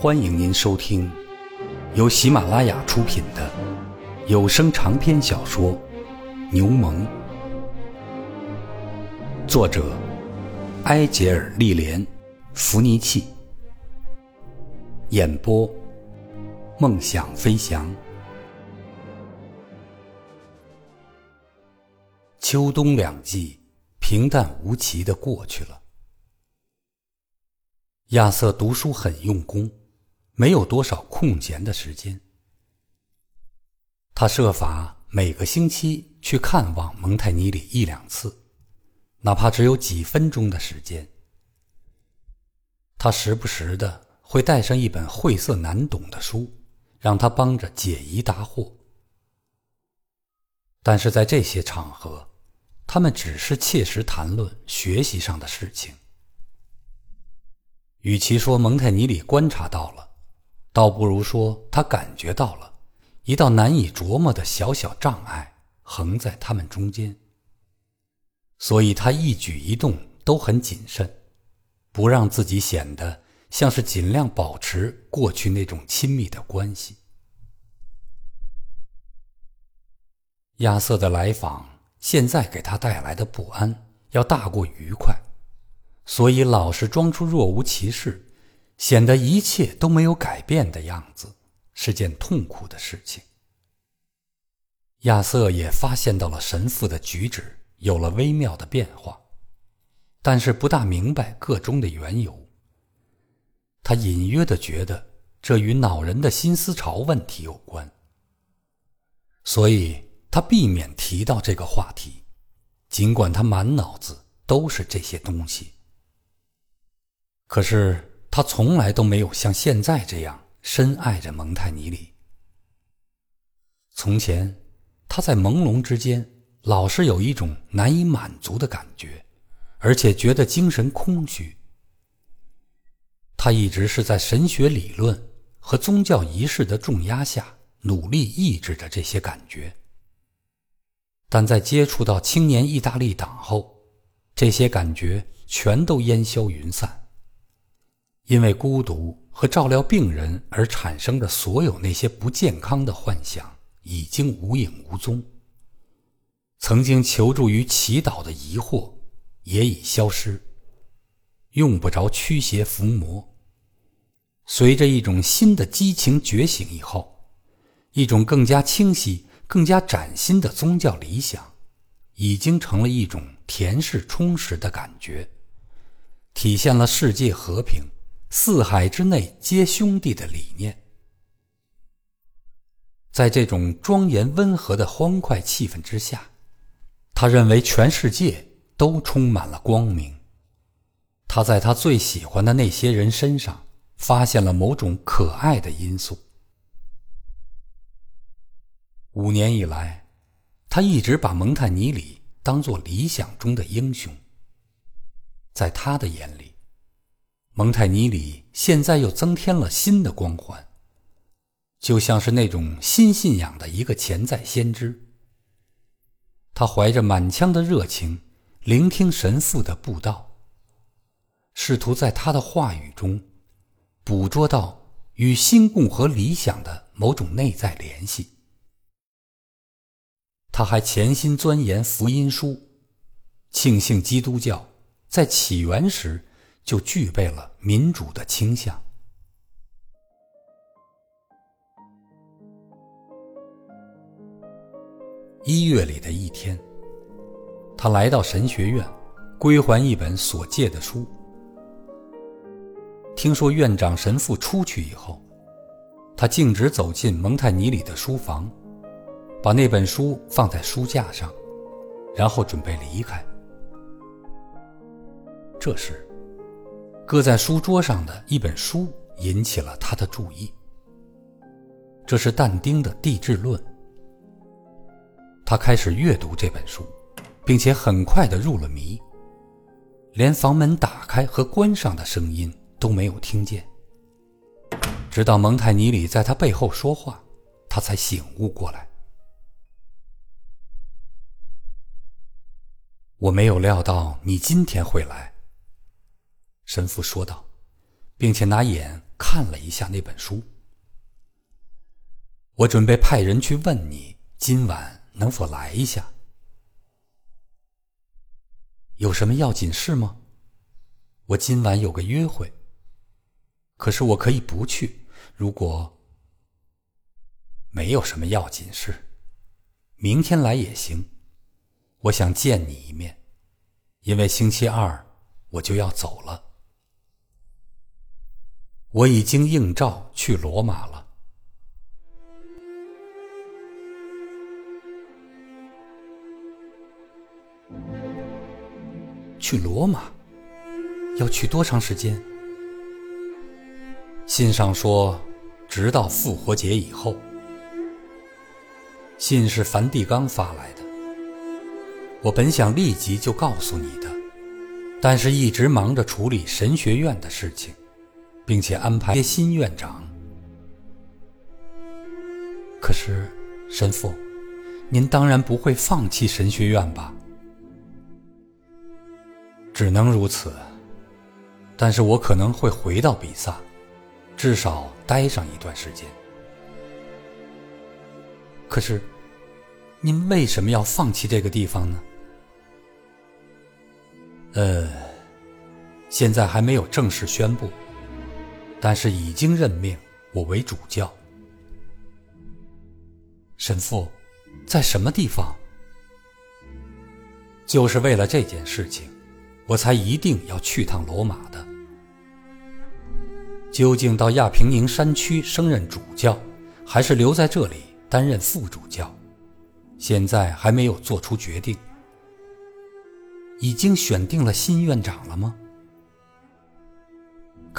欢迎您收听由喜马拉雅出品的有声长篇小说《牛虻》，作者埃杰尔·利莲·弗尼契，演播梦想飞翔。秋冬两季平淡无奇的过去了，亚瑟读书很用功。没有多少空闲的时间，他设法每个星期去看望蒙泰尼里一两次，哪怕只有几分钟的时间。他时不时的会带上一本晦涩难懂的书，让他帮着解疑答惑。但是在这些场合，他们只是切实谈论学习上的事情。与其说蒙泰尼里观察到了，倒不如说，他感觉到了一道难以琢磨的小小障碍横在他们中间，所以他一举一动都很谨慎，不让自己显得像是尽量保持过去那种亲密的关系。亚瑟的来访现在给他带来的不安要大过愉快，所以老是装出若无其事。显得一切都没有改变的样子，是件痛苦的事情。亚瑟也发现到了神父的举止有了微妙的变化，但是不大明白个中的缘由。他隐约的觉得这与恼人的新思潮问题有关，所以他避免提到这个话题，尽管他满脑子都是这些东西。可是。他从来都没有像现在这样深爱着蒙泰尼里。从前，他在朦胧之间老是有一种难以满足的感觉，而且觉得精神空虚。他一直是在神学理论和宗教仪式的重压下努力抑制着这些感觉，但在接触到青年意大利党后，这些感觉全都烟消云散。因为孤独和照料病人而产生的所有那些不健康的幻想已经无影无踪。曾经求助于祈祷的疑惑也已消失，用不着驱邪伏魔。随着一种新的激情觉醒以后，一种更加清晰、更加崭新的宗教理想，已经成了一种恬适充实的感觉，体现了世界和平。四海之内皆兄弟的理念，在这种庄严温和的欢快气氛之下，他认为全世界都充满了光明。他在他最喜欢的那些人身上发现了某种可爱的因素。五年以来，他一直把蒙泰尼里当作理想中的英雄。在他的眼里。蒙泰尼里现在又增添了新的光环，就像是那种新信仰的一个潜在先知。他怀着满腔的热情，聆听神父的布道，试图在他的话语中捕捉到与新共和理想的某种内在联系。他还潜心钻研福音书，庆幸基督教在起源时。就具备了民主的倾向。一月里的一天，他来到神学院，归还一本所借的书。听说院长神父出去以后，他径直走进蒙泰尼里的书房，把那本书放在书架上，然后准备离开。这时，搁在书桌上的一本书引起了他的注意。这是但丁的《地质论》。他开始阅读这本书，并且很快的入了迷，连房门打开和关上的声音都没有听见。直到蒙泰尼里在他背后说话，他才醒悟过来。我没有料到你今天会来。神父说道，并且拿眼看了一下那本书。我准备派人去问你，今晚能否来一下？有什么要紧事吗？我今晚有个约会。可是我可以不去，如果没有什么要紧事，明天来也行。我想见你一面，因为星期二我就要走了。我已经应召去罗马了。去罗马，要去多长时间？信上说，直到复活节以后。信是梵蒂冈发来的，我本想立即就告诉你的，但是一直忙着处理神学院的事情，并且安排新院长。可是，神父，您当然不会放弃神学院吧？只能如此，但是我可能会回到比萨。至少待上一段时间。可是，您为什么要放弃这个地方呢？呃，现在还没有正式宣布，但是已经任命我为主教。神父，在什么地方？就是为了这件事情，我才一定要去趟罗马的。究竟到亚平宁山区升任主教，还是留在这里担任副主教？现在还没有做出决定。已经选定了新院长了吗？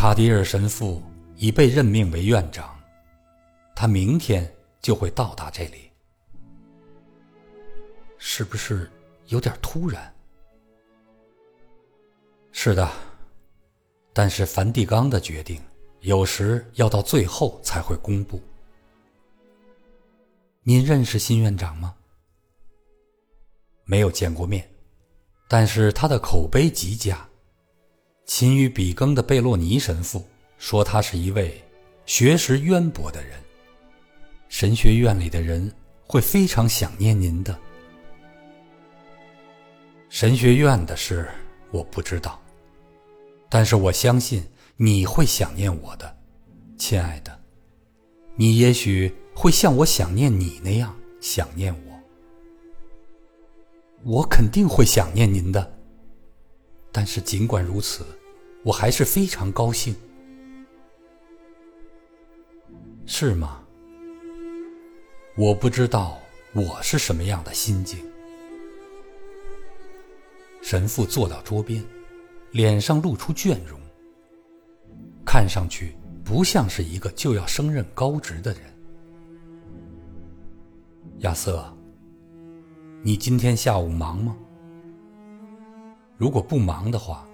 卡迪尔神父已被任命为院长，他明天就会到达这里。是不是有点突然？是的，但是梵蒂冈的决定。有时要到最后才会公布。您认识新院长吗？没有见过面，但是他的口碑极佳。勤于笔耕的贝洛尼神父说他是一位学识渊博的人。神学院里的人会非常想念您的。神学院的事我不知道，但是我相信。你会想念我的，亲爱的。你也许会像我想念你那样想念我。我肯定会想念您的。但是尽管如此，我还是非常高兴。是吗？我不知道我是什么样的心境。神父坐到桌边，脸上露出倦容。看上去不像是一个就要升任高职的人。亚瑟，你今天下午忙吗？如果不忙的话，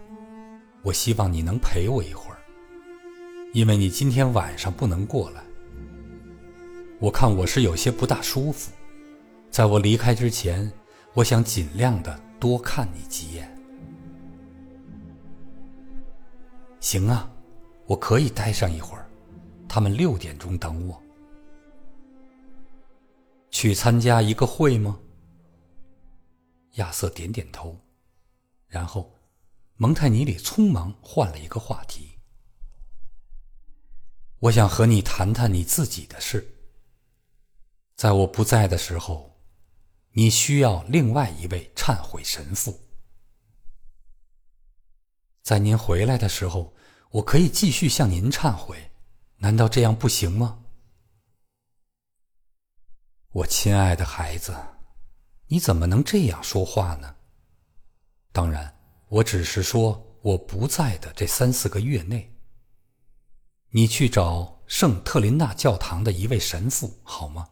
我希望你能陪我一会儿，因为你今天晚上不能过来。我看我是有些不大舒服，在我离开之前，我想尽量的多看你几眼。行啊。我可以待上一会儿，他们六点钟等我。去参加一个会吗？亚瑟点点头，然后蒙泰尼里匆忙换了一个话题。我想和你谈谈你自己的事。在我不在的时候，你需要另外一位忏悔神父。在您回来的时候。我可以继续向您忏悔，难道这样不行吗？我亲爱的孩子，你怎么能这样说话呢？当然，我只是说我不在的这三四个月内，你去找圣特琳娜教堂的一位神父好吗？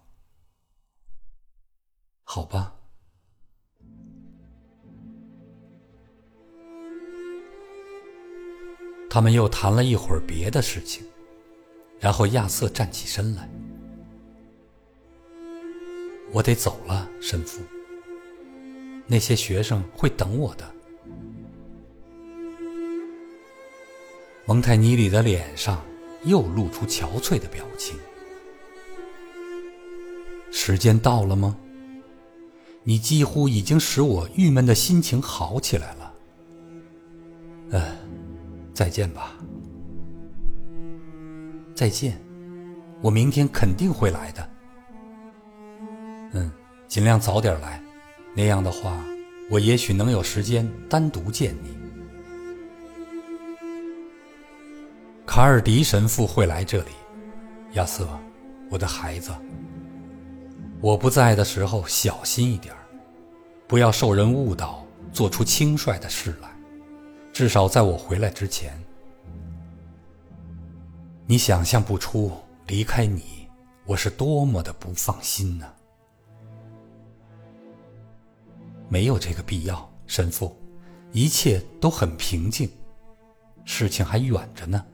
好吧。他们又谈了一会儿别的事情，然后亚瑟站起身来：“我得走了，神父。那些学生会等我的。”蒙泰尼里的脸上又露出憔悴的表情。时间到了吗？你几乎已经使我郁闷的心情好起来了。嗯，再见吧。再见，我明天肯定会来的。嗯，尽量早点来，那样的话，我也许能有时间单独见你。卡尔迪神父会来这里，亚瑟，我的孩子。我不在的时候，小心一点不要受人误导，做出轻率的事来。至少在我回来之前，你想象不出离开你，我是多么的不放心呢。没有这个必要，神父，一切都很平静，事情还远着呢。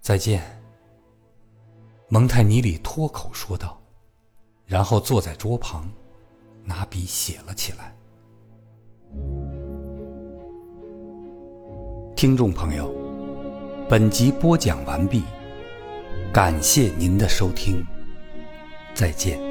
再见。蒙泰尼里脱口说道，然后坐在桌旁，拿笔写了起来。听众朋友，本集播讲完毕，感谢您的收听，再见。